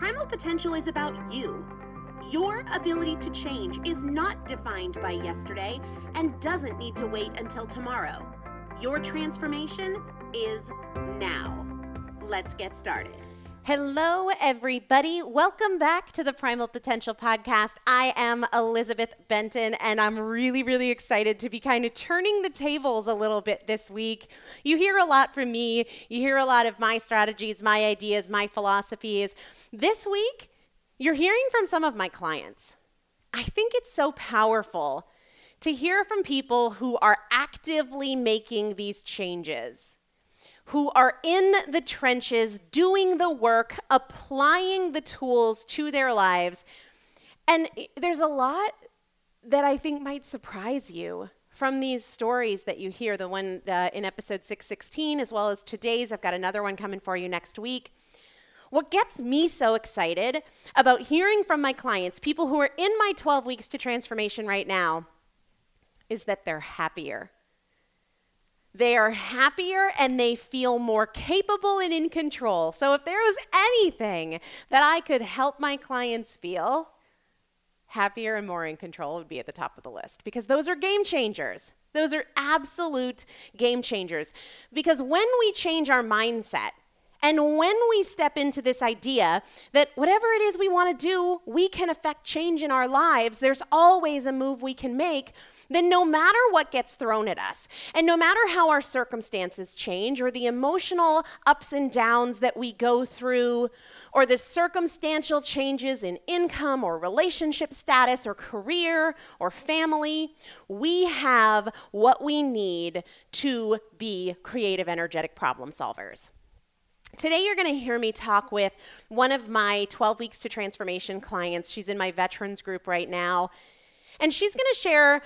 Primal potential is about you. Your ability to change is not defined by yesterday and doesn't need to wait until tomorrow. Your transformation is now. Let's get started. Hello, everybody. Welcome back to the Primal Potential Podcast. I am Elizabeth Benton, and I'm really, really excited to be kind of turning the tables a little bit this week. You hear a lot from me, you hear a lot of my strategies, my ideas, my philosophies. This week, You're hearing from some of my clients. I think it's so powerful to hear from people who are actively making these changes, who are in the trenches, doing the work, applying the tools to their lives. And there's a lot that I think might surprise you from these stories that you hear, the one uh, in episode 616, as well as today's. I've got another one coming for you next week. What gets me so excited about hearing from my clients, people who are in my 12 weeks to transformation right now, is that they're happier. They are happier and they feel more capable and in control. So, if there was anything that I could help my clients feel, happier and more in control would be at the top of the list because those are game changers. Those are absolute game changers. Because when we change our mindset, and when we step into this idea that whatever it is we want to do, we can affect change in our lives, there's always a move we can make, then no matter what gets thrown at us, and no matter how our circumstances change, or the emotional ups and downs that we go through, or the circumstantial changes in income or relationship status or career or family, we have what we need to be creative, energetic problem solvers. Today, you're going to hear me talk with one of my 12 Weeks to Transformation clients. She's in my veterans group right now. And she's going to share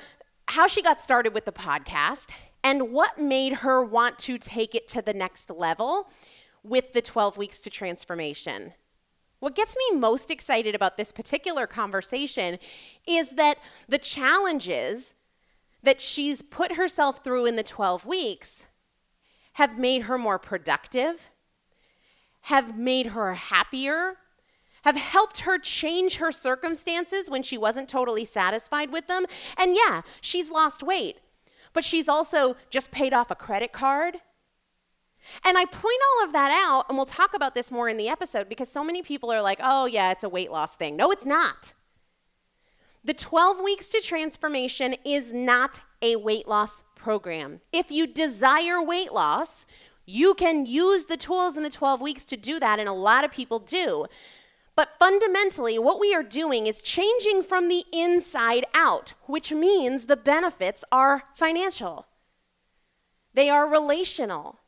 how she got started with the podcast and what made her want to take it to the next level with the 12 Weeks to Transformation. What gets me most excited about this particular conversation is that the challenges that she's put herself through in the 12 weeks have made her more productive have made her happier, have helped her change her circumstances when she wasn't totally satisfied with them. And yeah, she's lost weight, but she's also just paid off a credit card. And I point all of that out, and we'll talk about this more in the episode because so many people are like, oh, yeah, it's a weight loss thing. No, it's not. The 12 weeks to transformation is not a weight loss program. If you desire weight loss, you can use the tools in the 12 weeks to do that, and a lot of people do. But fundamentally, what we are doing is changing from the inside out, which means the benefits are financial, they are relational.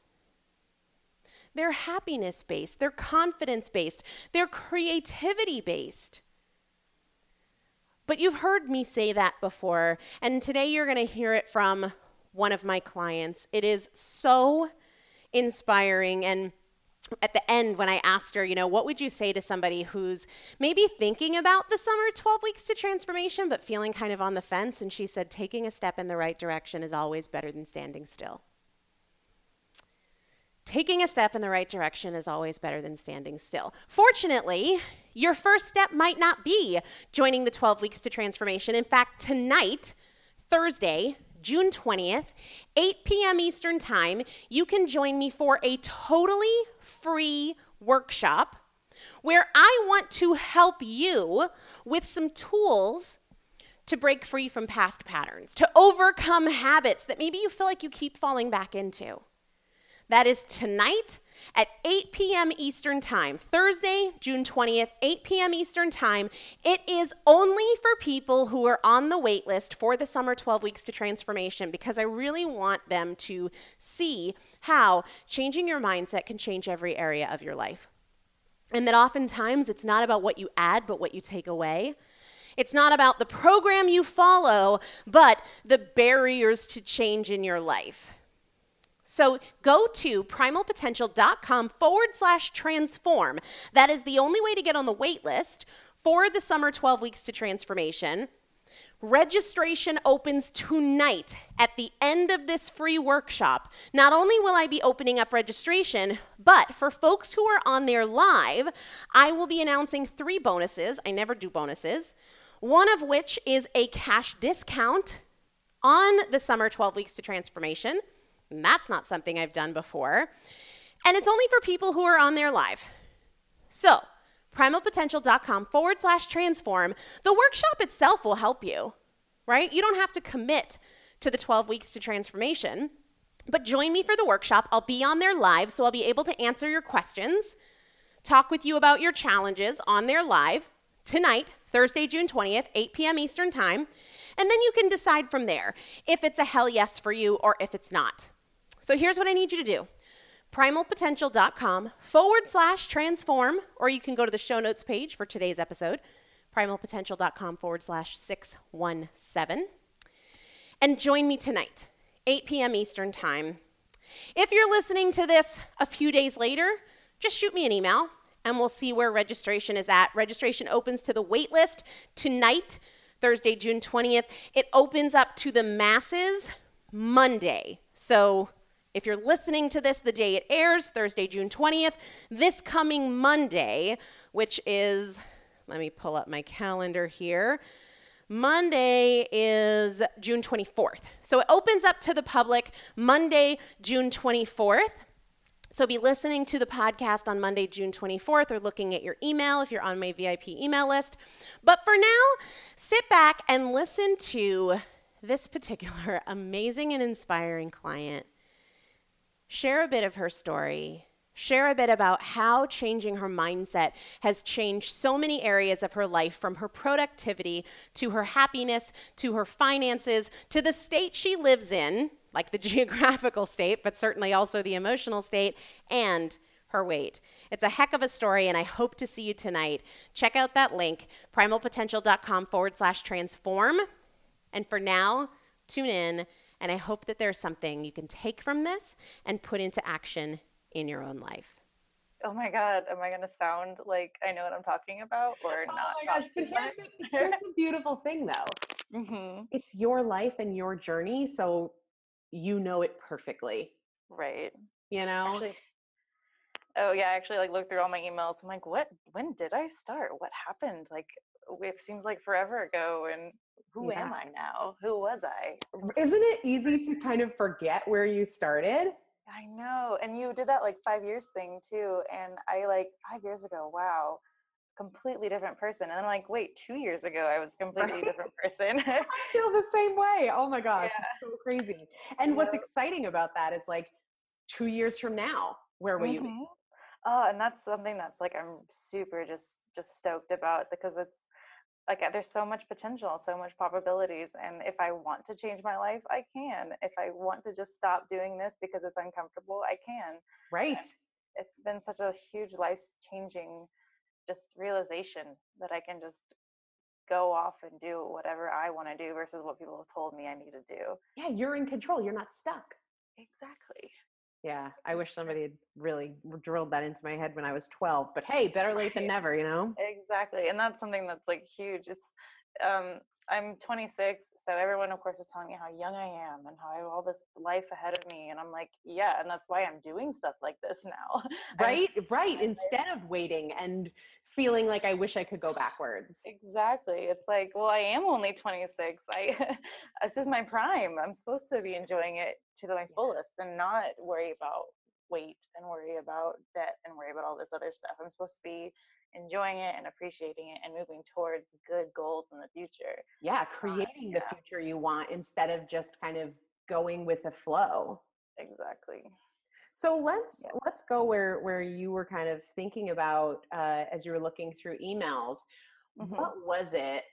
They're happiness based, they're confidence based, they're creativity based. But you've heard me say that before, and today you're going to hear it from one of my clients. It is so inspiring and at the end when I asked her, you know, what would you say to somebody who's maybe thinking about the summer 12 weeks to transformation but feeling kind of on the fence and she said taking a step in the right direction is always better than standing still. Taking a step in the right direction is always better than standing still. Fortunately, your first step might not be joining the 12 weeks to transformation. In fact, tonight, Thursday, June 20th, 8 p.m. Eastern Time, you can join me for a totally free workshop where I want to help you with some tools to break free from past patterns, to overcome habits that maybe you feel like you keep falling back into. That is tonight at 8 p.m. Eastern Time, Thursday, June 20th, 8 p.m. Eastern Time. It is only for people who are on the wait list for the Summer 12 Weeks to Transformation because I really want them to see how changing your mindset can change every area of your life. And that oftentimes it's not about what you add, but what you take away. It's not about the program you follow, but the barriers to change in your life. So go to primalpotential.com forward slash transform. That is the only way to get on the wait list for the summer 12 weeks to transformation. Registration opens tonight at the end of this free workshop. Not only will I be opening up registration, but for folks who are on there live, I will be announcing three bonuses. I never do bonuses. One of which is a cash discount on the summer 12 weeks to transformation. And that's not something I've done before. And it's only for people who are on there live. So, primalpotential.com forward slash transform. The workshop itself will help you, right? You don't have to commit to the 12 weeks to transformation, but join me for the workshop. I'll be on there live, so I'll be able to answer your questions, talk with you about your challenges on there live, tonight, Thursday, June 20th, 8 p.m. Eastern Time. And then you can decide from there if it's a hell yes for you or if it's not. So here's what I need you to do primalpotential.com forward slash transform, or you can go to the show notes page for today's episode, primalpotential.com forward slash 617. And join me tonight, 8 p.m. Eastern Time. If you're listening to this a few days later, just shoot me an email and we'll see where registration is at. Registration opens to the waitlist tonight, Thursday, June 20th. It opens up to the masses Monday. So if you're listening to this the day it airs, Thursday, June 20th, this coming Monday, which is, let me pull up my calendar here. Monday is June 24th. So it opens up to the public Monday, June 24th. So be listening to the podcast on Monday, June 24th, or looking at your email if you're on my VIP email list. But for now, sit back and listen to this particular amazing and inspiring client share a bit of her story, share a bit about how changing her mindset has changed so many areas of her life from her productivity to her happiness to her finances to the state she lives in, like the geographical state, but certainly also the emotional state, and her weight. It's a heck of a story, and I hope to see you tonight. Check out that link, primalpotential.com forward slash transform. And for now, tune in and I hope that there's something you can take from this and put into action in your own life. Oh my God, am I going to sound like I know what I'm talking about or oh not? My gosh. Here's, the, here's the beautiful thing though mm-hmm. it's your life and your journey, so you know it perfectly. Right. You know? Actually, oh yeah, I actually like looked through all my emails. I'm like, what? When did I start? What happened? Like, it seems like forever ago, and who yeah. am I now? Who was I? Isn't it easy to kind of forget where you started? I know. And you did that like five years thing too. And I like five years ago, wow, completely different person. And I'm like, wait, two years ago, I was a completely right? different person. I feel the same way. Oh my gosh, yeah. so crazy. And yeah. what's exciting about that is like two years from now, where will mm-hmm. you be? Mm-hmm. Oh, and that's something that's like I'm super just just stoked about because it's like uh, there's so much potential so much probabilities and if i want to change my life i can. If i want to just stop doing this because it's uncomfortable i can. Right. it's been such a huge life changing just realization that i can just go off and do whatever i want to do versus what people have told me i need to do. Yeah you're in control you're not stuck. Exactly yeah, I wish somebody had really drilled that into my head when I was 12. But hey, better late than never, you know? Exactly. And that's something that's like huge. It's um I'm 26, so everyone of course is telling me how young I am and how I have all this life ahead of me and I'm like, yeah, and that's why I'm doing stuff like this now. Right, right. Instead of waiting and feeling like I wish I could go backwards. Exactly. It's like, well, I am only 26. I this is my prime. I'm supposed to be enjoying it to my fullest and not worry about weight and worry about debt and worry about all this other stuff. I'm supposed to be enjoying it and appreciating it and moving towards good goals in the future. Yeah, creating uh, yeah. the future you want instead of just kind of going with the flow. Exactly. So let's yeah. let's go where where you were kind of thinking about uh, as you were looking through emails. Mm-hmm. What was it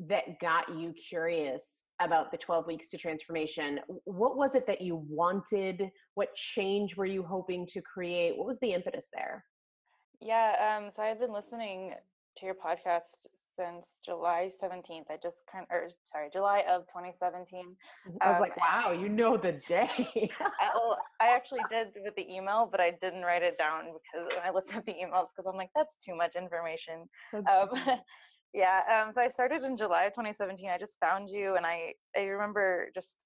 that got you curious about the 12 weeks to transformation? What was it that you wanted? What change were you hoping to create? What was the impetus there? Yeah, um, so I've been listening to your podcast since July 17th. I just kind of, or sorry, July of 2017. Mm-hmm. I was um, like, wow, you know the day. I, well, I actually did with the email, but I didn't write it down because I looked up the emails because I'm like, that's too much information. Um, yeah, um, so I started in July of 2017. I just found you, and I I remember just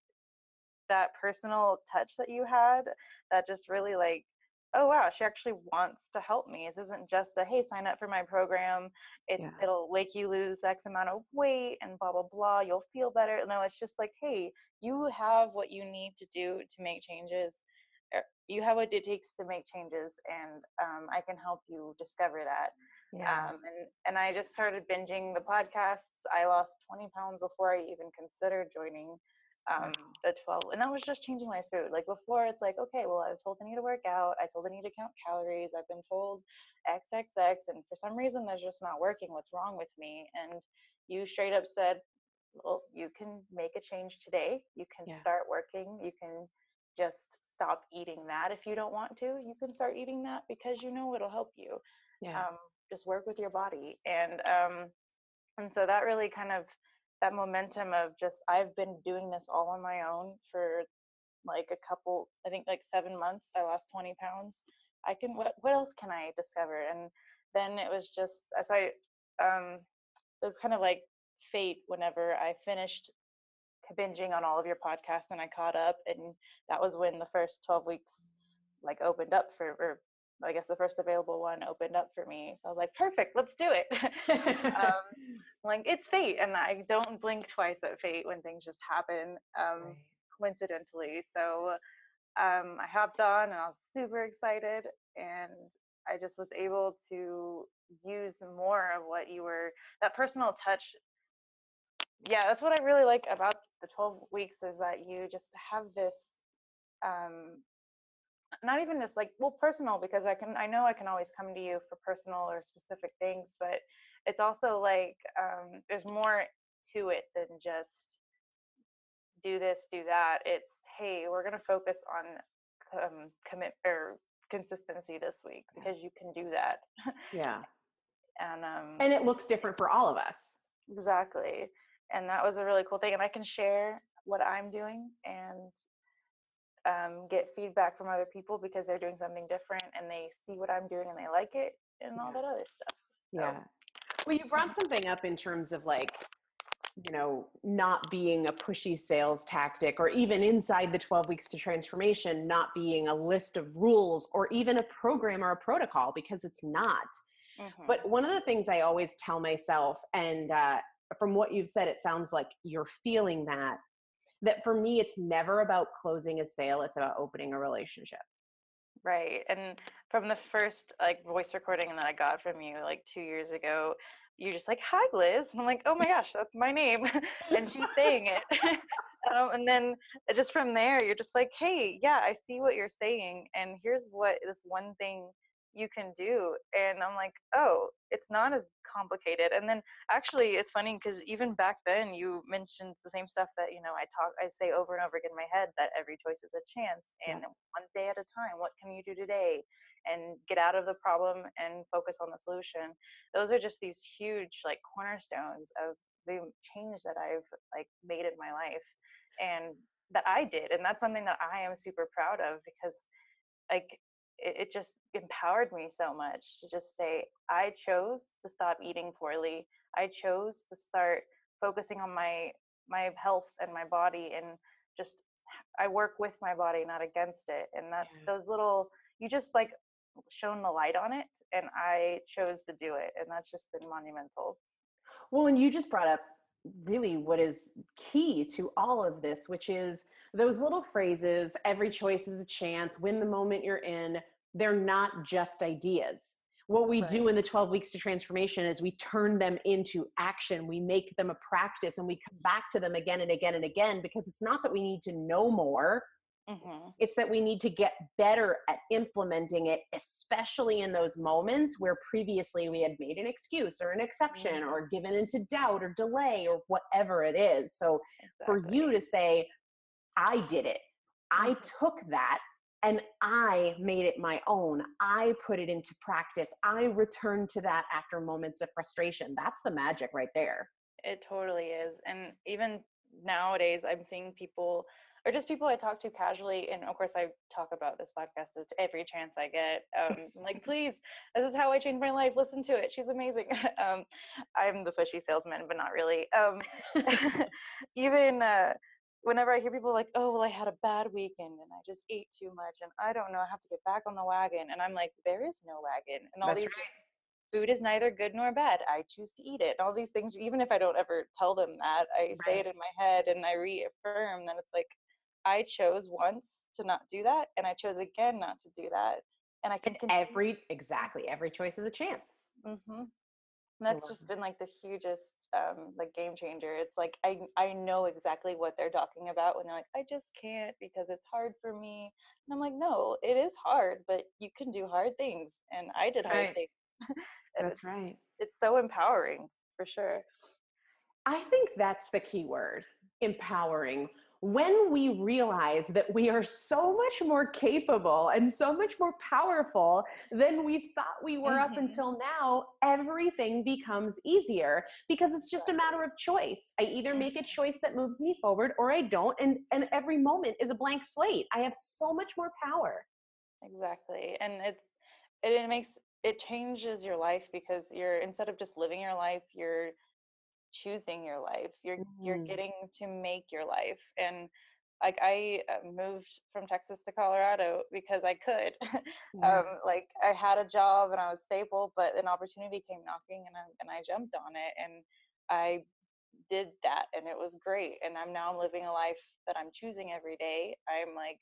that personal touch that you had that just really like oh wow she actually wants to help me. This isn't just a hey sign up for my program. It, yeah. it'll make you lose x amount of weight and blah blah blah. You'll feel better. No it's just like hey you have what you need to do to make changes er, you have what it takes to make changes and um, i can help you discover that. Yeah. Um, and and i just started binging the podcasts. I lost 20 pounds before i even considered joining um, the 12 and that was just changing my food like before it's like okay well i've told anita to work out i told anita to count calories i've been told xxx and for some reason that's just not working what's wrong with me and you straight up said well you can make a change today you can yeah. start working you can just stop eating that if you don't want to you can start eating that because you know it'll help you yeah. Um, just work with your body and um and so that really kind of that momentum of just I've been doing this all on my own for like a couple I think like 7 months I lost 20 pounds. I can what what else can I discover? And then it was just as I um it was kind of like fate whenever I finished binging on all of your podcasts and I caught up and that was when the first 12 weeks like opened up for or I guess the first available one opened up for me. So I was like, perfect, let's do it. um, like it's fate, and I don't blink twice at fate when things just happen um, right. coincidentally. So um, I hopped on, and I was super excited, and I just was able to use more of what you were that personal touch. Yeah, that's what I really like about the 12 weeks is that you just have this um, not even just like well personal because i can i know i can always come to you for personal or specific things but it's also like um, there's more to it than just do this do that. It's hey we're going to focus on um, commit or consistency this week because you can do that. Yeah. And um and it looks different for all of us. Exactly. And that was a really cool thing and i can share what i'm doing and um, get feedback from other people because they're doing something different and they see what I'm doing and they like it and all that other stuff. So. Yeah. Well, you brought something up in terms of like, you know, not being a pushy sales tactic or even inside the 12 weeks to transformation, not being a list of rules or even a program or a protocol because it's not. Mm-hmm. But one of the things I always tell myself, and uh, from what you've said, it sounds like you're feeling that that for me it's never about closing a sale it's about opening a relationship. Right and from the first like voice recording that i got from you like two years ago you're just like hi liz and i'm like oh my gosh that's my name and she's saying it. Um, and then just from there you're just like hey yeah i see what you're saying and here's what this one thing you can do and i'm like oh it's not as complicated. And then actually it's funny because even back then you mentioned the same stuff that you know i talk i say over and over again in my head that every choice is a chance and yeah. one day at a time what can you do today? And get out of the problem and focus on the solution. Those are just these huge like cornerstones of the change that i've like made in my life and that i did and that's something that i am super proud of because like it, it just empowered me so much to just say, I chose to stop eating poorly. I chose to start focusing on my my health and my body and just I work with my body, not against it. And that yeah. those little you just like shone the light on it and I chose to do it. And that's just been monumental. Well, and you just brought up really what is key to all of this, which is those little phrases every choice is a chance, win the moment you're in. They're not just ideas. What we right. do in the 12 weeks to transformation is we turn them into action. We make them a practice and we come back to them again and again and again because it's not that we need to know more. Mm-hmm. It's that we need to get better at implementing it, especially in those moments where previously we had made an excuse or an exception mm-hmm. or given into doubt or delay or whatever it is. So exactly. for you to say, I did it, I mm-hmm. took that and I made it my own. I put it into practice. I returned to that after moments of frustration. That's the magic right there. It totally is. And even nowadays, I'm seeing people, or just people I talk to casually, and of course, I talk about this podcast every chance I get. Um, like, please, this is how I changed my life. Listen to it. She's amazing. um, I'm the pushy salesman, but not really. Um, even, uh, whenever I hear people like, oh, well, I had a bad weekend and I just ate too much and I don't know, I have to get back on the wagon. And I'm like, there is no wagon. And all That's these right. food is neither good nor bad. I choose to eat it. And all these things, even if I don't ever tell them that, I right. say it in my head and I reaffirm that it's like, I chose once to not do that and I chose again not to do that. And I can and every exactly every choice is a chance. Mm-hmm. And that's just been like the hugest um, like game changer. It's like I I know exactly what they're talking about when they're like, I just can't because it's hard for me. And I'm like, no, it is hard, but you can do hard things. And I did hard right. things. That's it's, right. It's so empowering for sure. I think that's the key word empowering when we realize that we are so much more capable and so much more powerful than we thought we were mm-hmm. up until now, everything becomes easier because it's just a matter of choice. I either make a mm-hmm. choice that moves me forward or I don't. And, and every moment is a blank slate. I have so much more power. Exactly. And it's, it, it makes, it changes your life because you're, instead of just living your life, you're choosing your life. You're mm-hmm. you're getting to make your life and like i uh, moved from texas to colorado because i could. Um, like i had a job and i was stable but an opportunity came knocking and I, and I jumped on it and i did that and it was great and i'm now living a life that i'm choosing every day. I'm like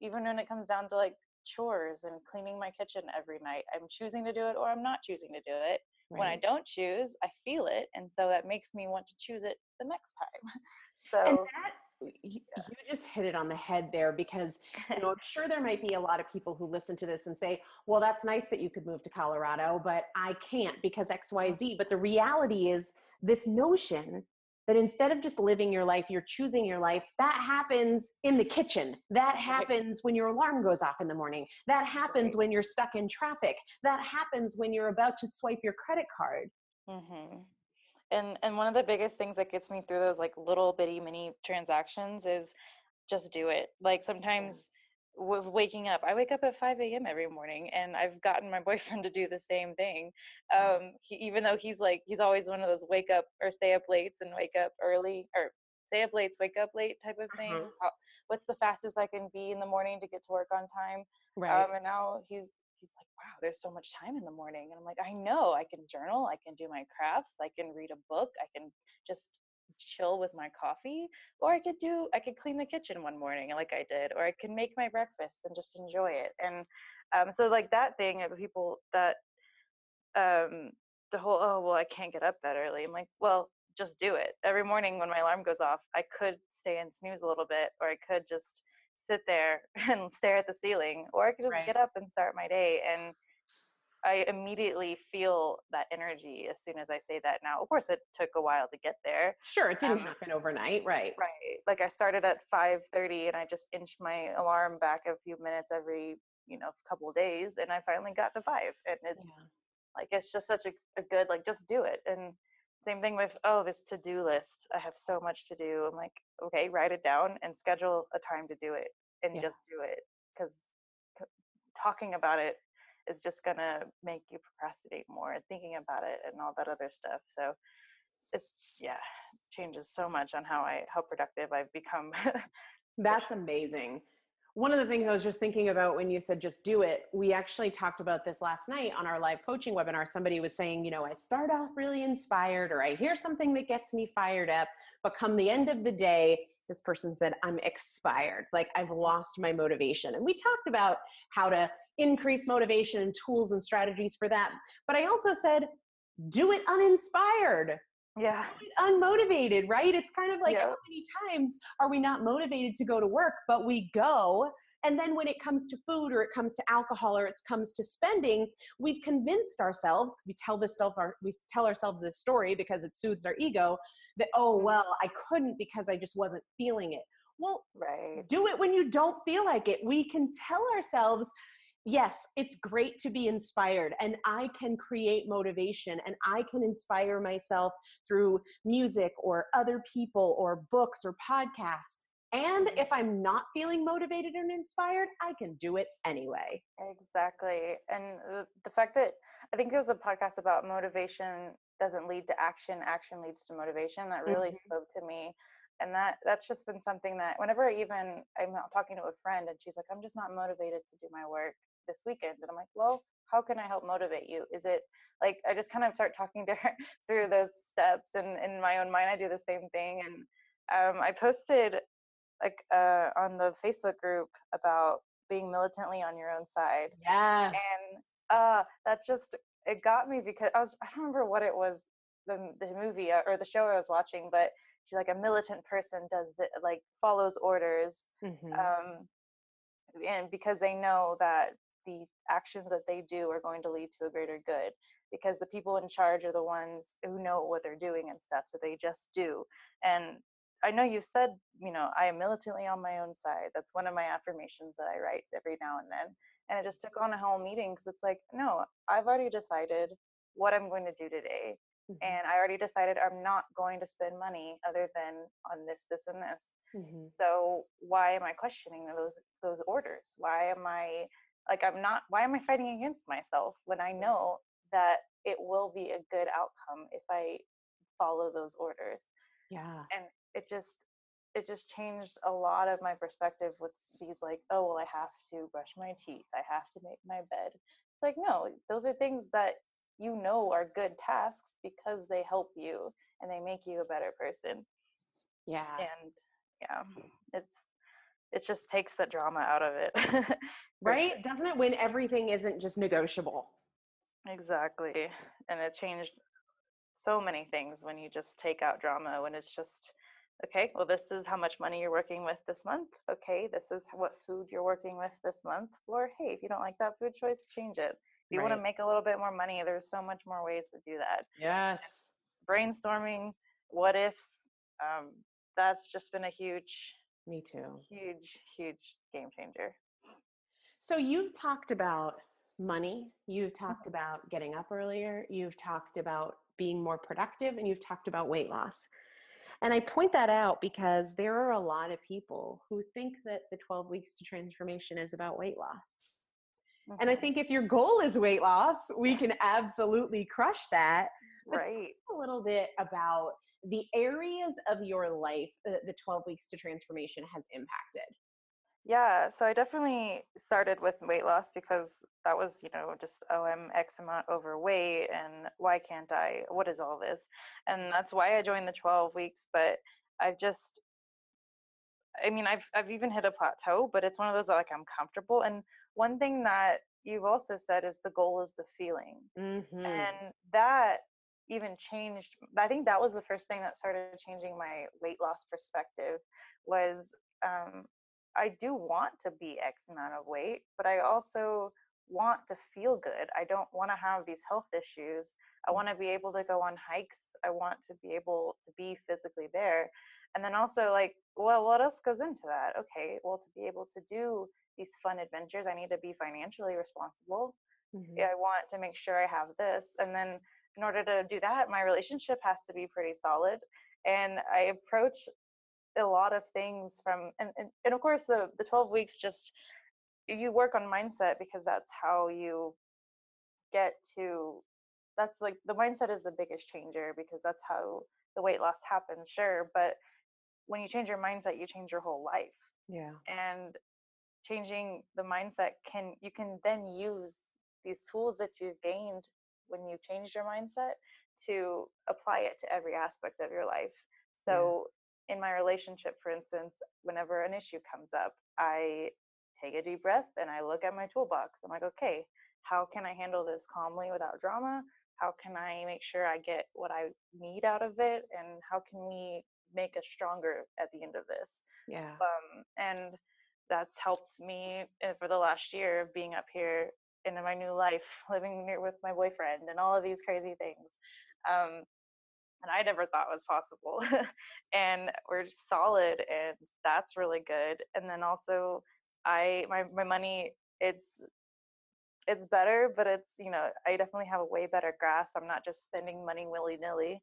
even when it comes down to like chores and cleaning my kitchen every night i'm choosing to do it or i'm not choosing to do it Right. When I don't choose, I feel it. And so that makes me want to choose it the next time. So you, you just hit it on the head there because you know, I'm sure there might be a lot of people who listen to this and say, well, that's nice that you could move to Colorado, but I can't because XYZ. Mm. But the reality is this notion that instead of just living your life, you're choosing your life. That happens in the kitchen. That happens when your alarm goes off in the morning. That happens when you're stuck in traffic. That happens when you're about to swipe your credit card. Mm-hmm. And and one of the biggest things that gets me through those like little bitty mini transactions is just do it. Like sometimes with waking up. I wake up at 5 a.m. every morning, and I've gotten my boyfriend to do the same thing. Mm. Um, he, even though he's like, he's always one of those wake up or stay up late and wake up early, or stay up late, wake up late type of thing. Uh-huh. How, what's the fastest I can be in the morning to get to work on time? Right. Um, and now he's he's like, wow, there's so much time in the morning. And I'm like, I know, I can journal, I can do my crafts, I can read a book, I can just chill with my coffee or i could do i could clean the kitchen one morning like i did or i could make my breakfast and just enjoy it and um, so like that thing of people that um, the whole oh well i can't get up that early i'm like well just do it every morning when my alarm goes off i could stay and snooze a little bit or i could just sit there and stare at the ceiling or i could just right. get up and start my day and I immediately feel that energy as soon as I say that now. Of course, it took a while to get there. Sure, it didn't um, happen overnight, right? Right. Like I started at 5:30 and I just inched my alarm back a few minutes every, you know, couple days and I finally got to 5 and it's yeah. like it's just such a, a good like just do it. And same thing with oh, this to-do list. I have so much to do. I'm like, okay, write it down and schedule a time to do it and yeah. just do it cuz talking about it is just going to make you procrastinate more thinking about it and all that other stuff so it's yeah changes so much on how i how productive i've become that's amazing one of the things I was just thinking about when you said just do it, we actually talked about this last night on our live coaching webinar. Somebody was saying, you know, I start off really inspired or I hear something that gets me fired up, but come the end of the day, this person said, I'm expired. Like I've lost my motivation. And we talked about how to increase motivation and tools and strategies for that. But I also said, do it uninspired. Yeah. Unmotivated, right? It's kind of like yeah. how many times are we not motivated to go to work, but we go and then when it comes to food or it comes to alcohol or it comes to spending, we've convinced ourselves, because we tell this self our, we tell ourselves this story because it soothes our ego, that, oh, mm-hmm. well, I couldn't because I just wasn't feeling it. Well, right. do it when you don't feel like it. We can tell ourselves, yes, it's great to be inspired, and I can create motivation and I can inspire myself through music or other people or books or podcasts. And if I'm not feeling motivated and inspired, I can do it anyway. Exactly. And the fact that I think there was a podcast about motivation doesn't lead to action, action leads to motivation that really mm-hmm. spoke to me. And that that's just been something that whenever I even I'm talking to a friend and she's like, I'm just not motivated to do my work this weekend. And I'm like, well, how can I help motivate you? Is it like I just kind of start talking to her through those steps and in my own mind I do the same thing. And um, I posted like uh, on the Facebook group about being militantly on your own side. Yes. And uh, that's just it got me because I was I don't remember what it was the the movie uh, or the show I was watching, but she's like a militant person does the like follows orders, Mhm. um, and because they know that the actions that they do are going to lead to a greater good because the people in charge are the ones who know what they're doing and stuff so they just do and i know you said you know i am militantly on my own side that's one of my affirmations that i write every now and then and it just took on a whole meeting because it's like no i've already decided what i'm going to do today Mhm. and i already decided i'm not going to spend money other than on this this and this Mhm. so why am i questioning those those orders why am i like i'm not why am i fighting against myself when i know that it will be a good outcome if i follow those orders? Yeah. and it just it just changed a lot of my perspective with these like oh well i have to brush my teeth. I have to make my bed. It's like no those are things that you know are good tasks because they help you and they make you a better person. Yeah. and yeah it's it just takes the drama out of it right? sure. Doesn't it when everything isn't just negotiable? exactly and it changed so many things when you just take out drama when it's just okay well this is how much money you're working with this month okay this is what food you're working with this month or hey if you don't like that food choice change it if you want to make a little bit more money there's so much more ways to do that Yes. brainstorming what ifs um, that's just been a huge Me too. huge huge game changer So you've talked about money, you've talked mm-hmm. about getting up earlier, you've talked about being more productive, and you've talked about weight loss. And I point that out because there are a lot of people who think that the 12 weeks to transformation is about weight loss. And I Mhm. think if your goal is weight loss, we can absolutely crush that. but right a little bit about the areas of your life that the 12 weeks to transformation has impacted. Yeah, so I definitely started with weight loss because that was, you know, just, oh, I'm X amount overweight and why can't I? What is all this? And that's why I joined the 12 weeks, but I've just I mean, I've I've even hit a plateau, but it's one of those that, like I'm comfortable. And one thing that you've also said is the goal is the feeling. Mm-hmm. And that even changed I think that was the first thing that started changing my weight loss perspective was um I do want to be X amount of weight, but I also want to feel good. I don't want to have these health issues. I want to be able to go on hikes. I want to be able to be physically there. And then also, like, well, what else goes into that? Okay, well, to be able to do these fun adventures, I need to be financially responsible. Mhm. Yeah, I want to make sure I have this. And then in order to do that, my relationship has to be pretty solid. And I approach a lot of things from and, and, and of course the the 12 weeks just you work on mindset because that's how you get to that's like the mindset is the biggest changer because that's how the weight loss happens sure but when you change your mindset you change your whole life Yeah. and changing the mindset can you can then use these tools that you've gained when you change your mindset to apply it to every aspect of your life. So in my relationship for instance whenever an issue comes up i take a deep breath and i look at my toolbox. I'm like okay how can i handle this calmly without drama? How can i make sure i get what i need out of it? And how can we make us stronger at the end of this? Yeah. um, and that's helped me uh, for the last year of being up here in my new life, living here with my boyfriend, and all of these crazy things. Um, and I never thought was possible. and we're solid, and that's really good. And then also, I my my money it's it's better, but it's you know I definitely have a way better grasp. I'm not just spending money willy nilly.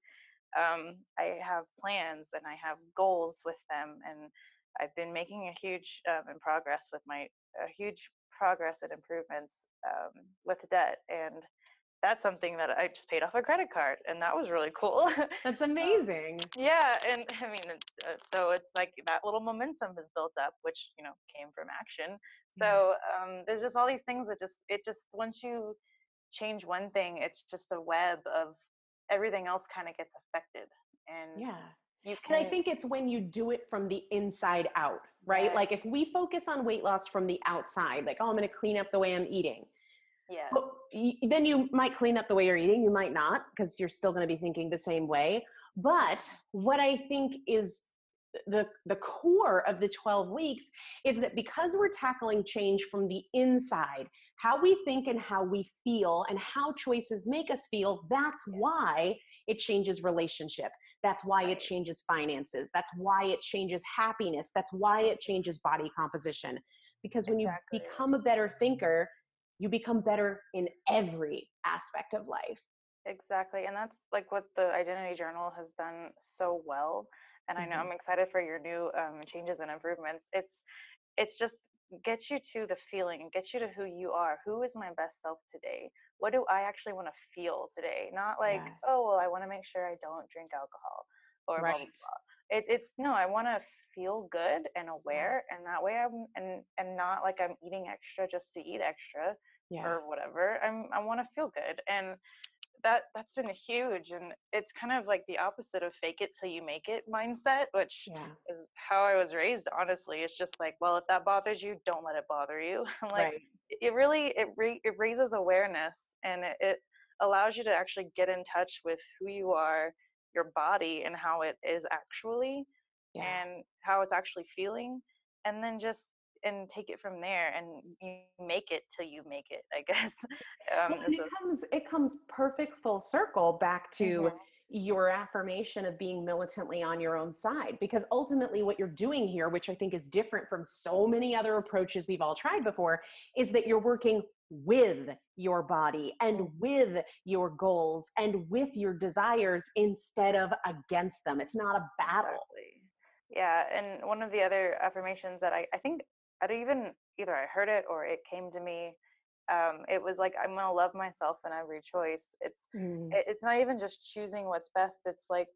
Um, I have plans and I have goals with them, and I've been making a huge um, in progress with my a huge progress and improvements um, with debt, and that's something that I just paid off a credit card, and that was really cool. That's amazing. yeah, and I mean, uh, so it's like that little momentum has built up, which you know came from action. So um, there's just all these things that just it just once you change one thing, it's just a web of everything else kind of gets affected, and Yeah. You And I think it's when you do it from the inside out, right? Like if we focus on weight loss from the outside, like, oh, I'm going to clean up the way I'm eating. Yes. Well, then you might clean up the way you're eating. You might not because you're still going to be thinking the same way. But what I think is the the core of the 12 weeks is that because we're tackling change from the inside how we think and how we feel and how choices make us feel that's why it changes relationship that's why it changes finances that's why it changes happiness that's why it changes body composition because when Exactly. you become a better thinker you become better in every aspect of life Exactly. And that's like what the Identity Journal has done so well. And I know Mhm. I'm excited for your new um, changes and improvements. It's it's just get you to the feeling and get you to who you are. Who is my best self today? What do I actually want to feel today? Not like, Yeah. oh well, I want to make sure I don't drink alcohol or blah blah blah. It, it's no, I want to feel good and aware, and that way I'm and and not like I'm eating extra just to eat extra yeah or whatever. I'm I want to feel good, and that that's been huge. And it's kind of like the opposite of fake it till you make it mindset, which yeah is how I was raised. Honestly, it's just like, well, if that bothers you, don't let it bother you. Like, right it really it re- it raises awareness, and it, it allows you to actually get in touch with who you are, your body, and how it is actually yeah and how it's actually feeling and then just and take it from there and you make it till you make it i guess um, Well, it a- comes it comes perfect full circle back to Mhm. your affirmation of being militantly on your own side because ultimately what you're doing here which i think is different from so many other approaches we've all tried before is that you're working with your body and with your goals and with your desires instead of against them it's not a battle Exactly. Yeah, and one of the other affirmations that I, I think I don't even either I heard it or it came to me. Um, it was like I'm gonna love myself in every choice. It's Mm, it's not even just choosing what's best. It's like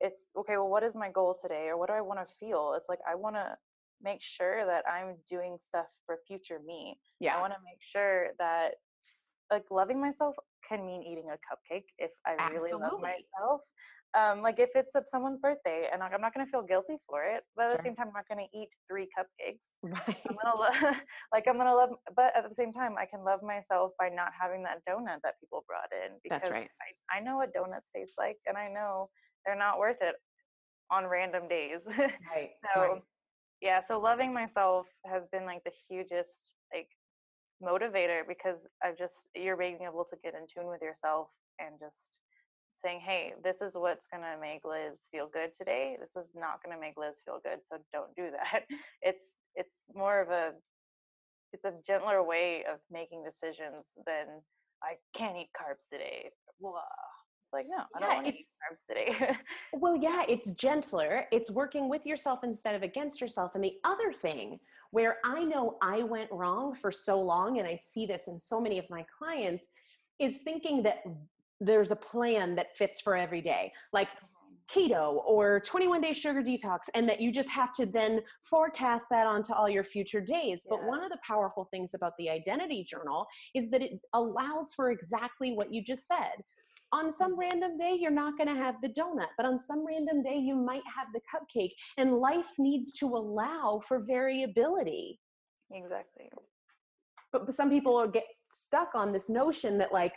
it's okay. Well, what is my goal today, or what do I want to feel? It's like I want to make sure that I'm doing stuff for future me. Yeah, I want to make sure that like loving myself can mean eating a cupcake if I really love myself. Um, like if it's someone's birthday and like, I'm not going to feel guilty for it, but at the same time, I'm not going to eat three cupcakes. right I'm gonna love, like I'm gonna love, but at the same time, I can love myself by not having that donut that people brought in because That's right. I, I know what donuts taste like, and I know they're not worth it on random days. right so right. yeah so loving myself has been like the hugest like motivator because i've just you're being able to get in tune with yourself and just saying hey this is what's going to make liz feel good today this is not going to make liz feel good so don't do that it's it's more of a it's a gentler way of making decisions than i can't eat carbs today Blah. it's like no i don't want to eat carbs today Well, yeah, it's gentler. It's working with yourself instead of against yourself. And the other thing where I know I went wrong for so long, and I see this in so many of my clients, is thinking that there's a plan that fits for every day, like mm-hmm. keto or 21 day sugar detox, and that you just have to then forecast that onto all your future days. But one of the powerful things about the identity journal is that it allows for exactly what you just said. On some mm-hmm. random day you're not going to have the donut but on some random day you might have the cupcake and life needs to allow for variability. Exactly. But some people get stuck on this notion that like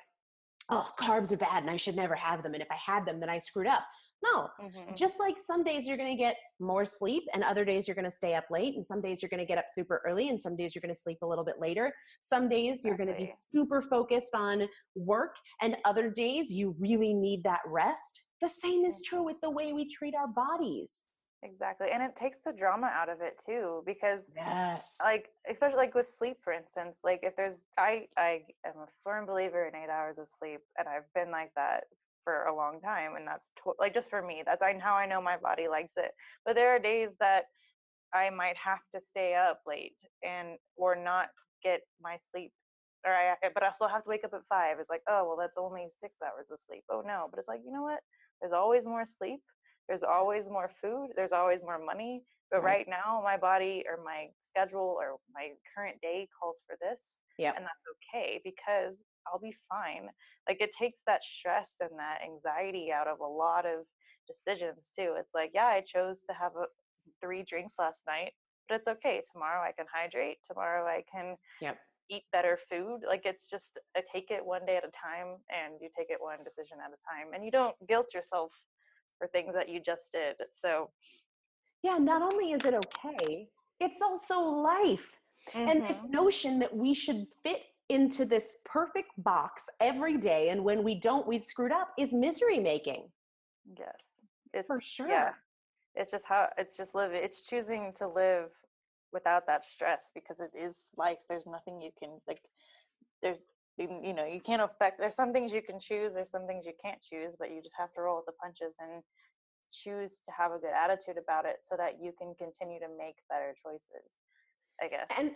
oh carbs are bad and i should never have them and if i had them then i screwed up. No Mhm. just like some days you're going to get more sleep and other days you're going to stay up late and some days you're going to get up super early and some days you're going to sleep a little bit later. Some days you're going to be super focused on work and other days you really need that rest. The same is true with the way we treat our bodies Exactly. And it takes the drama out of it too because yes like especially like with sleep for instance, like if there's I I am a firm believer in 8 hours of sleep and I've been like that for a long time and that's to- like just for me that's I, how I know my body likes it. But there are days that I might have to stay up late and or not get my sleep or I but I still have to wake up at 5. It's like, "Oh, well that's only 6 hours of sleep." Oh no, but it's like, "You know what? There's always more sleep. There's always more food. There's always more money. But Right. now, my body or my schedule or my current day calls for this, Yep. and that's okay because I'll be fine. Like it takes that stress and that anxiety out of a lot of decisions too. It's like, yeah, I chose to have a, three drinks last night, but it's okay. Tomorrow I can hydrate. Tomorrow I can Yep. eat better food. Like it's just a take it one day at a time and you take it one decision at a time and you don't guilt yourself for things that you just did. So yeah, not only is it okay, it's also life. Mm-hmm. And this mm-hmm. notion that we should fit into this perfect box every day and when we don't we've screwed up is misery making. Yes. It's for sure. Yeah. It's just how it's just living it's choosing to live without that stress because it is life. There's nothing you can like there's you know you can't affect there's some things you can choose there's some things you can't choose but you just have to roll with the punches and choose to have a good attitude about it so that you can continue to make better choices i guess and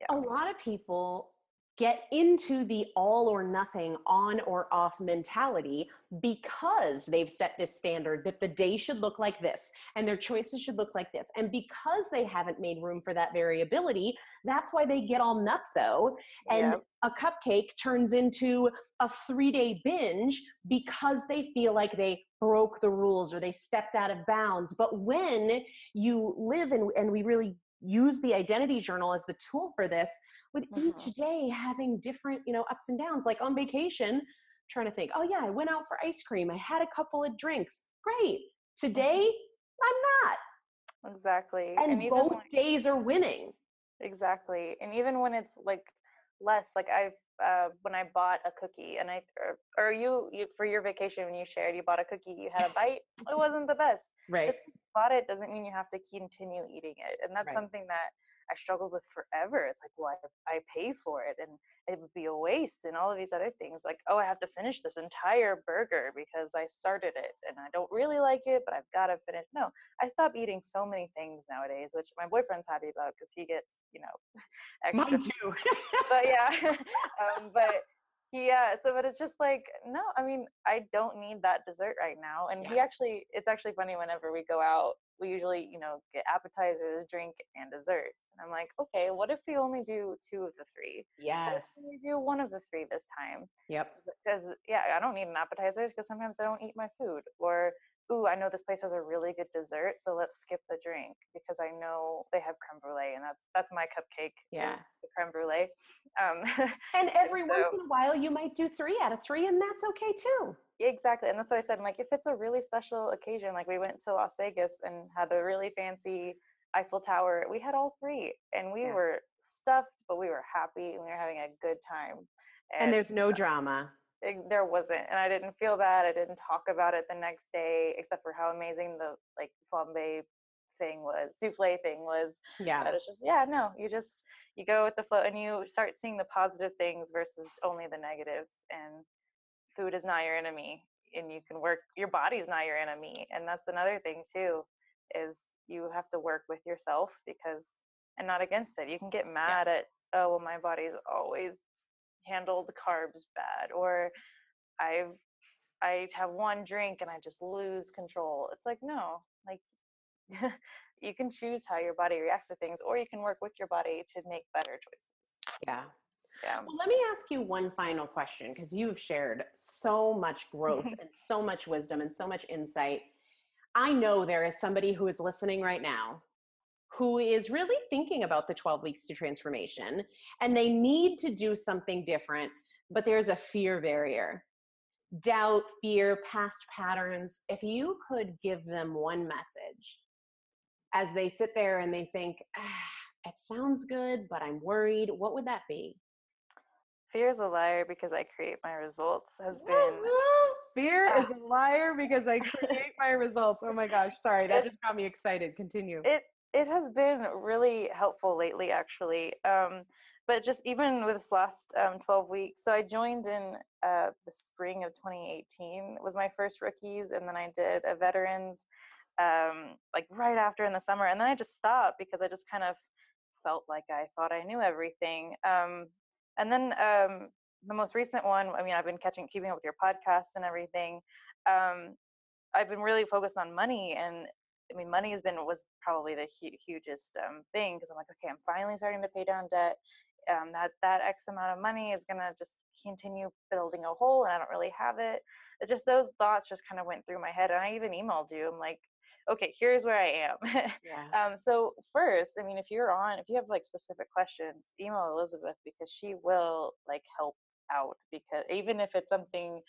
yeah. a lot of people get into the all or nothing on or off mentality because they've set this standard that the day should look like this and their choices should look like this. And because they haven't made room for that variability, that's why they get all nutso and yep. a cupcake turns into a three day binge because they feel like they broke the rules or they stepped out of bounds. But when you live and, and we really use the identity journal as the tool for this with mm-hmm. each day having different you know ups and downs. Like on vacation trying to think oh yeah i went out for ice cream. I had a couple of drinks. Great. Today i'm not. Exactly and, and both when, days are winning. Exactly and even when it's like less like i've uh, when I bought a cookie and I or, or you, you for your vacation when you shared you bought a cookie you had a bite it wasn't the best right just bought it doesn't mean you have to continue eating it and that's right. something that I struggled with forever. It's like, well, I, I pay for it and it would be a waste and all of these other things. Like, oh, I have to finish this entire burger because I started it and I don't really like it, but I've got to finish. No, I stop eating so many things nowadays, which my boyfriend's happy about because he gets, you know, extra. Mine too. but yeah, um, but yeah so but it's just like no i mean i don't need that dessert right now and yeah. he actually it's actually funny whenever we go out we usually you know get appetizers drink and dessert and i'm like okay what if we only do two of the three? Yes we do one of the three this time? Yep. Because yeah i don't need an appetizers because sometimes i don't eat my food or ooh, I know this place has a really good dessert, so let's skip the drink because I know they have creme brulee, and that's that's my cupcake. Yeah, the creme brulee. Um, and every so, once in a while, you might do three out of three, and that's okay too. Exactly, and that's what I said. I'm like, if it's a really special occasion, like we went to Las Vegas and had a really fancy Eiffel Tower, we had all three, and we yeah. were stuffed, but we were happy, and we were having a good time. And, and there's no drama it, there wasn't and i didn't feel bad i didn't talk about it the next day except for how amazing the like flambe thing was souffle thing was yeah but it's just yeah no you just you go with the flow and you start seeing the positive things versus only the negatives and food is not your enemy and you can work your body's not your enemy and that's another thing too is you have to work with yourself because and not against it you can get mad yeah. at oh well my body's always handled carbs bad or I've I have one drink and I just lose control. It's like no, like you can choose how your body reacts to things or you can work with your body to make better choices. Yeah. Yeah. Well, let me ask you one final question because you've shared so much growth and so much wisdom and so much insight. I know there is somebody who is listening right now who is really thinking about the 12 weeks to transformation and they need to do something different, but there's a fear barrier doubt, fear, past patterns. If you could give them one message as they sit there and they think, ah, it sounds good, but I'm worried, what would that be? Fear is a liar because I create my results has been. Fear is a liar because I create my results. Oh my gosh, sorry, that just got me excited. Continue. It it has been really helpful lately, actually. Um, but just even with this last um, 12 weeks, so I joined in uh, the spring of 2018 It was my first rookies, and then I did a veterans um, like right after in the summer, and then I just stopped because I just kind of felt like I thought I knew everything. Um, and then um, the most recent one, I mean, I've been catching, keeping up with your podcast and everything. Um, I've been really focused on money and I mean, money has been was probably the hu- hugest um, thing because I'm like, okay, I'm finally starting to pay down debt. um, that that X amount of money is gonna just continue building a hole, and I don't really have it. it just those thoughts just kind of went through my head, and I even emailed you. I'm like, okay, here's where I am. Yeah. um, so first, I mean, if you're on, if you have like specific questions, email Elizabeth because she will like help out. Because even if it's something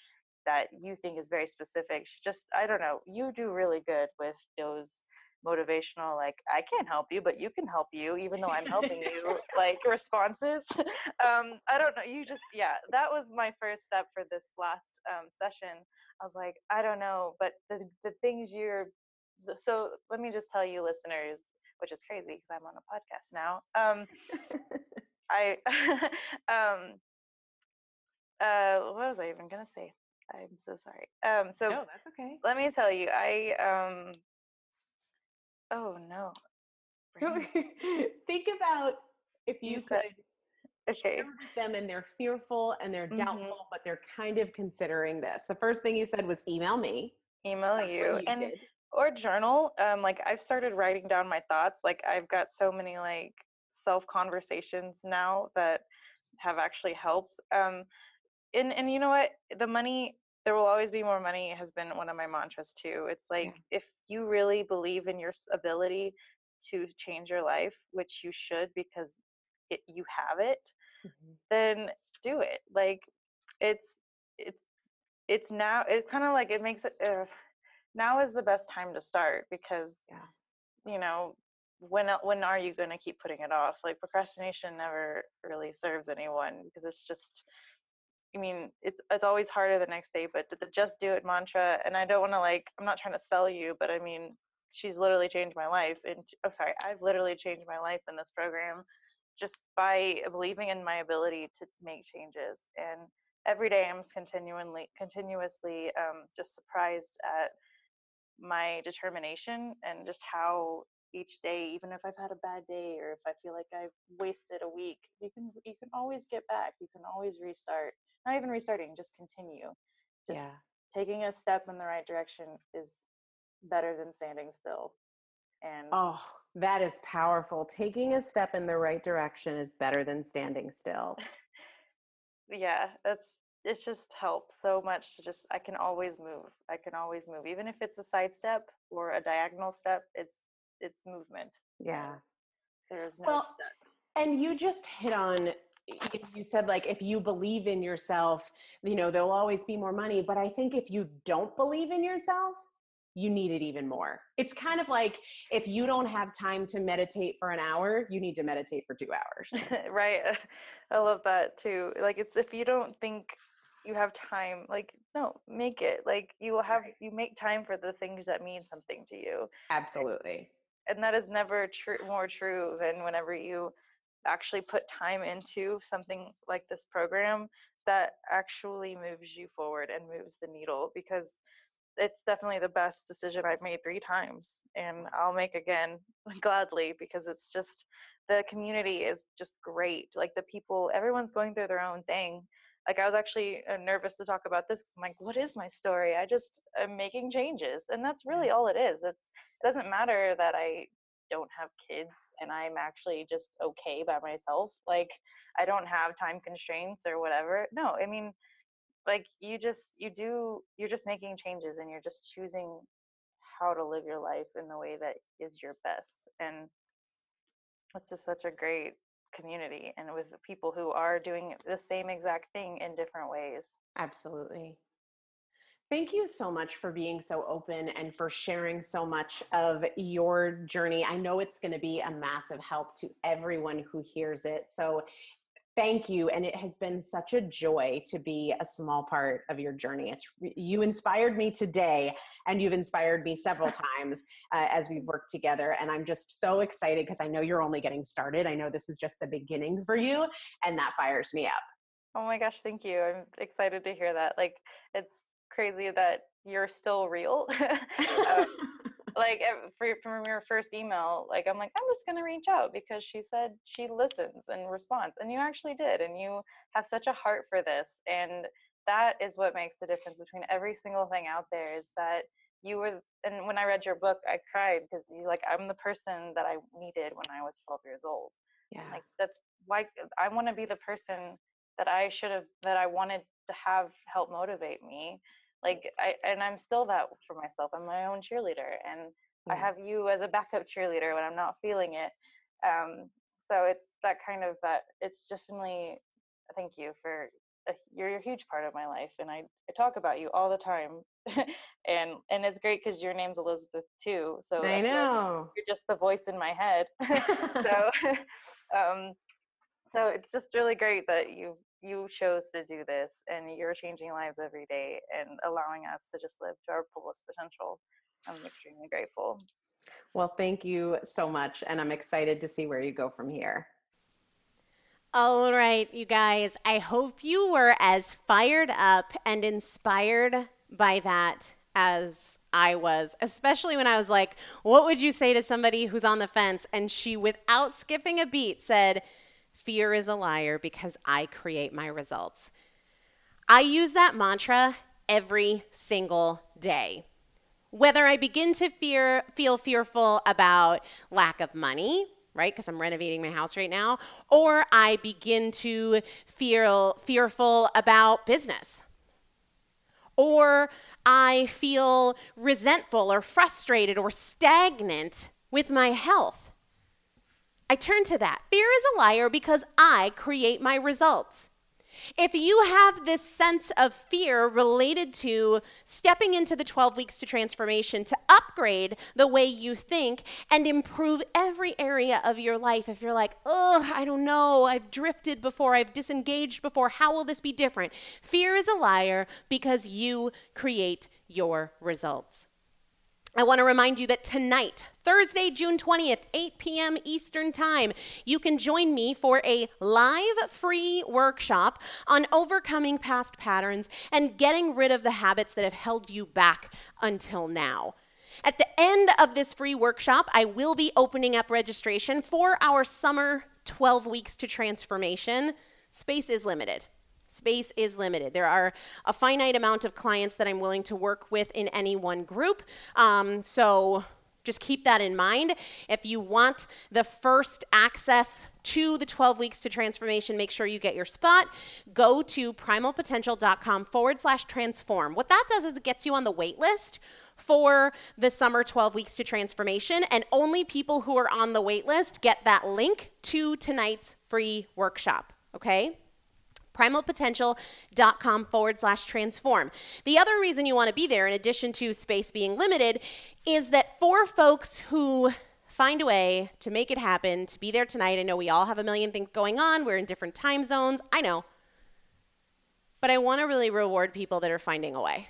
that you think is very specific, she just I don't know, you do really good with those motivational like i can't help you but you can help you even though i'm helping you like responses. Um i don't know you just yeah that was my first step for this last um session. I was like i don't know but the the things you're so let me just tell you listeners which is crazy because i'm on a podcast now um i um uh what was i even gonna say i'm so sorry um so no, that's okay. let me tell you i um oh no. Think about if you, You could said- okay share with them and they're fearful and they're Mhm. doubtful, but they're kind of considering this. The first thing you said was email me. email That's what you and did. or journal um like i've started writing down my thoughts like i've got so many like self conversations now that have actually helped um and and you know what? The money there will always be more money has been one of my mantras too. It's like if you really believe in your ability to change your life which you should because it, you have it Mhm. then do it. Like it's it's it's now it's kind of like it makes it uh, now is the best time to start because Yeah. you know when when are you going to keep putting it off? Like procrastination never really serves anyone because it's just i mean it's it's always harder the next day but the, just do it mantra and i don't want to like i'm not trying to sell you but i mean she's literally changed my life and oh sorry i've literally changed my life in this program just by believing in my ability to make changes and every day i'm just continually continuously um, just surprised at my determination and just how each day even if i've had a bad day or if i feel like i've wasted a week you can you can always get back you can always restart not even restarting just continue just Yeah. taking a step in the right direction is better than standing still and Oh, that is powerful. Taking a step in the right direction is better than standing still. yeah that's it's just helped so much to just i can always move i can always move even if it's a side step or a diagonal step it's it's movement Yeah. there's no Well, step And you just hit on you said like if you believe in yourself, you know, there'll always be more money, but I think if you don't believe in yourself, you need it even more. It's kind of like if you don't have time to meditate for an hour, you need to meditate for 2 hours. right uh, i love that too like it's if you don't think you have time like no make it like you will have you make time for the things that mean something to you Absolutely. And that is never true more true than whenever you actually put time into something like this program that actually moves you forward and moves the needle because it's definitely the best decision I've made three times and I'll make again gladly because it's just the community is just great. Like the people, everyone's going through their own thing. Like I was actually uh, nervous to talk about this. I'm like, what is my story? I just am making changes, and that's really all it is. It's it doesn't matter that I don't have kids and I'm actually just okay by myself. Like I don't have time constraints or whatever. No, I mean, like you just you do you're just making changes and you're just choosing how to live your life in the way that is your best and it's just such a great community and with people who are doing the same exact thing in different ways Absolutely. Thank you so much for being so open and for sharing so much of your journey. I know it's going to be a massive help to everyone who hears it. So, thank you. And it has been such a joy to be a small part of your journey. It's you inspired me today, and you've inspired me several times uh, as we've worked together. And I'm just so excited because I know you're only getting started. I know this is just the beginning for you, and that fires me up. oh my gosh thank you i'm excited to hear that like it's crazy that you're still real um, like from your first email like i'm like i'm just going to reach out because she said she listens and responds and you actually did and you have such a heart for this and that is what makes the difference between every single thing out there is that you were and when i read your book i cried because you like i'm the person that i needed when i was 12 years old yeah. like that's why I want to be the person that I should have that I wanted to have help motivate me. Like I and I'm still that for myself. I'm my own cheerleader and I have you as a backup cheerleader when I'm not feeling it. Um, so it's that kind of that it's definitely thank you for a, you're a huge part of my life and I, I talk about you all the time and and it's great because your name's Elizabeth too so I know like you're just the voice in my head so um so it's just really great that you you chose to do this and you're changing lives every day and allowing us to just live to our fullest potential I'm extremely grateful. Well, thank you so much. And I'm excited to see where you go from here. All right, you guys, I hope you were as fired up and inspired by that as I was, especially when I was like, What would you say to somebody who's on the fence? And she, without skipping a beat, said, Fear is a liar because I create my results. I use that mantra every single day. Whether I begin to fear, feel fearful about lack of money, right? Because I'm renovating my house right now, or I begin to feel fearful about business, or I feel resentful or frustrated or stagnant with my health. I turn to that. Fear is a liar because I create my results. If you have this sense of fear related to stepping into the 12 weeks to transformation to upgrade the way you think and improve every area of your life, if you're like, oh, I don't know, I've drifted before, I've disengaged before, how will this be different? Fear is a liar because you create your results. I want to remind you that tonight, Thursday, June 20th, 8 p.m. Eastern Time, you can join me for a live free workshop on overcoming past patterns and getting rid of the habits that have held you back until now. At the end of this free workshop, I will be opening up registration for our summer 12 weeks to transformation. Space is limited. Space is limited. There are a finite amount of clients that I'm willing to work with in any one group. Um, so just keep that in mind. If you want the first access to the 12 weeks to transformation, make sure you get your spot. Go to primalpotential.com forward slash transform. What that does is it gets you on the wait list for the summer 12 weeks to transformation, and only people who are on the wait list get that link to tonight's free workshop. Okay? primalpotential.com forward slash transform. The other reason you want to be there, in addition to space being limited, is that for folks who find a way to make it happen, to be there tonight, I know we all have a million things going on, we're in different time zones, I know. But I want to really reward people that are finding a way.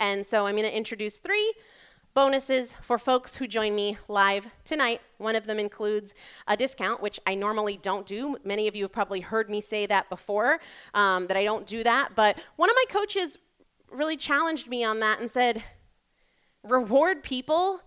And so I'm going to introduce three bonuses for folks who join me live tonight. One of them includes a discount, which I normally don't do. Many of you have probably heard me say that before, um, that I don't do that. But one of my coaches really challenged me on that and said, reward people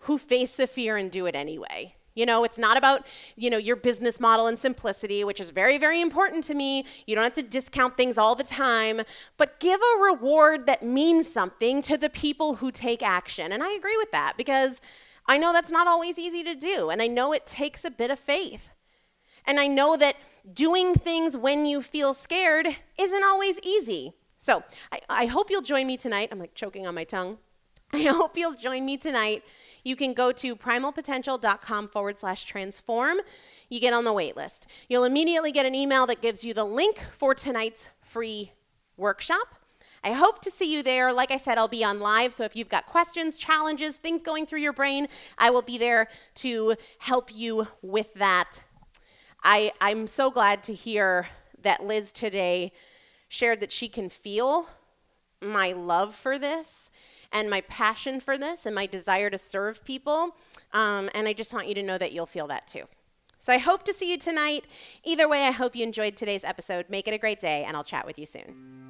who face the fear and do it anyway. You know, it's not about, you know, your business model and simplicity, which is very, very important to me. You don't have to discount things all the time, but give a reward that means something to the people who take action. And I agree with that because I know that's not always easy to do. And I know it takes a bit of faith. And I know that doing things when you feel scared isn't always easy. So I, I hope you'll join me tonight. I'm like choking on my tongue. I hope you'll join me tonight you can go to primalpotential.com forward slash transform. You get on the wait list. You'll immediately get an email that gives you the link for tonight's free workshop. I hope to see you there. Like I said, I'll be on live, so if you've got questions, challenges, things going through your brain, I will be there to help you with that. I, I'm so glad to hear that Liz today shared that she can feel my love for this and my passion for this and my desire to serve people. Um, and I just want you to know that you'll feel that too. So I hope to see you tonight. Either way, I hope you enjoyed today's episode. Make it a great day, and I'll chat with you soon.